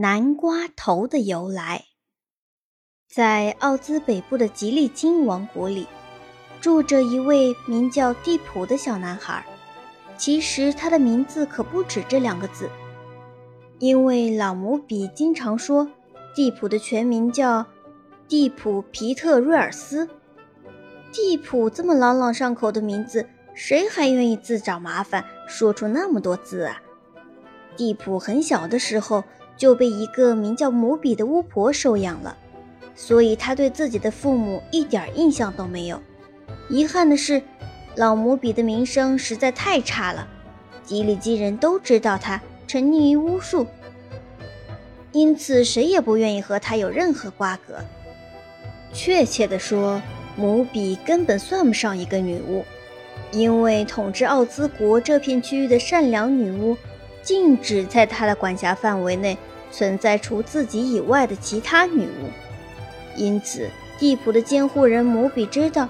南瓜头的由来，在奥兹北部的吉利金王国里，住着一位名叫蒂普的小男孩。其实他的名字可不止这两个字，因为老姆比经常说蒂普的全名叫蒂普皮特瑞尔斯。蒂普这么朗朗上口的名字，谁还愿意自找麻烦说出那么多字啊？蒂普很小的时候。就被一个名叫姆比的巫婆收养了，所以他对自己的父母一点印象都没有。遗憾的是，老姆比的名声实在太差了，吉里基人都知道他沉溺于巫术，因此谁也不愿意和他有任何瓜葛。确切地说，姆比根本算不上一个女巫，因为统治奥兹国这片区域的善良女巫。禁止在他的管辖范围内存在除自己以外的其他女巫，因此地普的监护人姆比知道，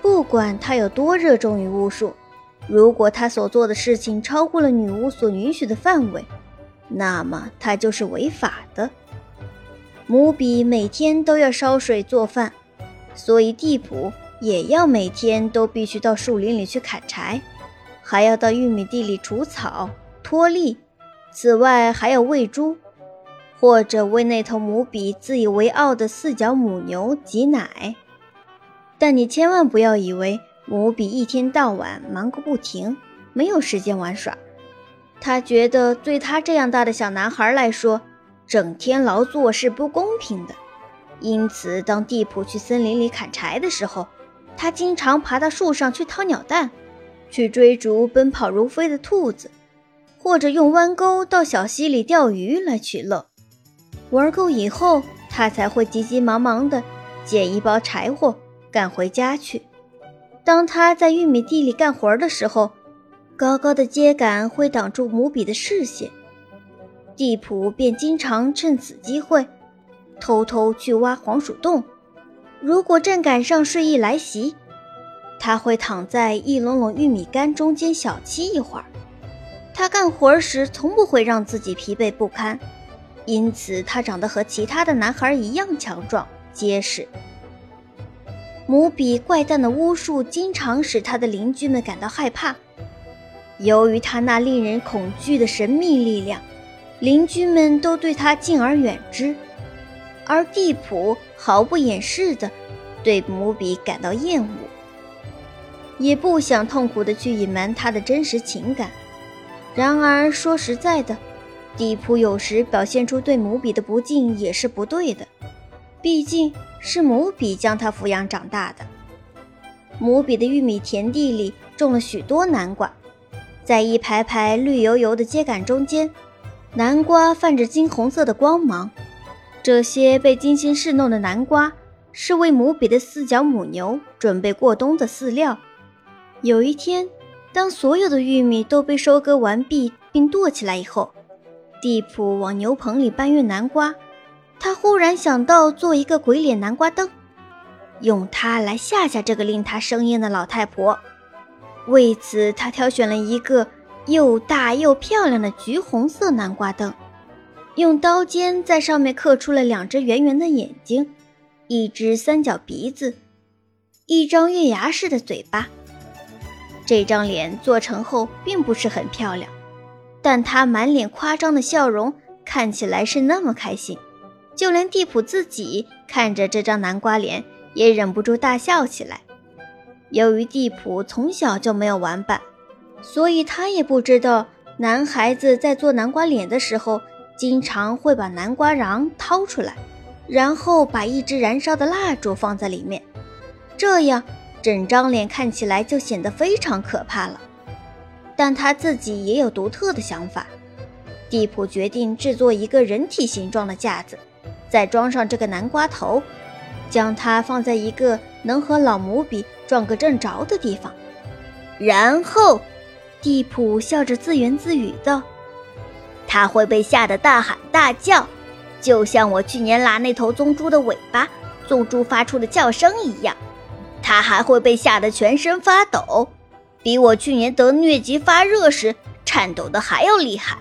不管他有多热衷于巫术，如果他所做的事情超过了女巫所允许的范围，那么他就是违法的。姆比每天都要烧水做饭，所以地普也要每天都必须到树林里去砍柴，还要到玉米地里除草。托利，此外还要喂猪，或者为那头母比自以为傲的四脚母牛挤奶。但你千万不要以为母比一天到晚忙个不停，没有时间玩耍。他觉得对他这样大的小男孩来说，整天劳作是不公平的。因此，当地普去森林里砍柴的时候，他经常爬到树上去掏鸟蛋，去追逐奔跑如飞的兔子。或者用弯钩到小溪里钓鱼来取乐，玩够以后，他才会急急忙忙地捡一包柴火赶回家去。当他在玉米地里干活的时候，高高的秸秆会挡住母比的视线，地普便经常趁此机会偷偷去挖黄鼠洞。如果正赶上睡意来袭，他会躺在一垄垄玉米杆中间小憩一会儿。他干活时从不会让自己疲惫不堪，因此他长得和其他的男孩一样强壮结实。姆比怪诞的巫术经常使他的邻居们感到害怕，由于他那令人恐惧的神秘力量，邻居们都对他敬而远之。而蒂普毫不掩饰地对姆比感到厌恶，也不想痛苦地去隐瞒他的真实情感。然而说实在的，蒂普有时表现出对姆比的不敬也是不对的，毕竟是姆比将他抚养长大的。姆比的玉米田地里种了许多南瓜，在一排排绿油油的秸秆中间，南瓜泛着金红色的光芒。这些被精心侍弄的南瓜是为姆比的四脚母牛准备过冬的饲料。有一天。当所有的玉米都被收割完毕并垛起来以后，蒂普往牛棚里搬运南瓜。他忽然想到做一个鬼脸南瓜灯，用它来吓吓这个令他生厌的老太婆。为此，他挑选了一个又大又漂亮的橘红色南瓜灯，用刀尖在上面刻出了两只圆圆的眼睛，一只三角鼻子，一张月牙似的嘴巴。这张脸做成后并不是很漂亮，但他满脸夸张的笑容看起来是那么开心，就连蒂普自己看着这张南瓜脸也忍不住大笑起来。由于蒂普从小就没有玩伴，所以他也不知道男孩子在做南瓜脸的时候，经常会把南瓜瓤掏出来，然后把一支燃烧的蜡烛放在里面，这样。整张脸看起来就显得非常可怕了，但他自己也有独特的想法。蒂普决定制作一个人体形状的架子，再装上这个南瓜头，将它放在一个能和老母比撞个正着的地方。然后，蒂普笑着自言自语道：“他会被吓得大喊大叫，就像我去年拉那头棕猪的尾巴，棕猪发出的叫声一样。”他还会被吓得全身发抖，比我去年得疟疾发热时颤抖的还要厉害。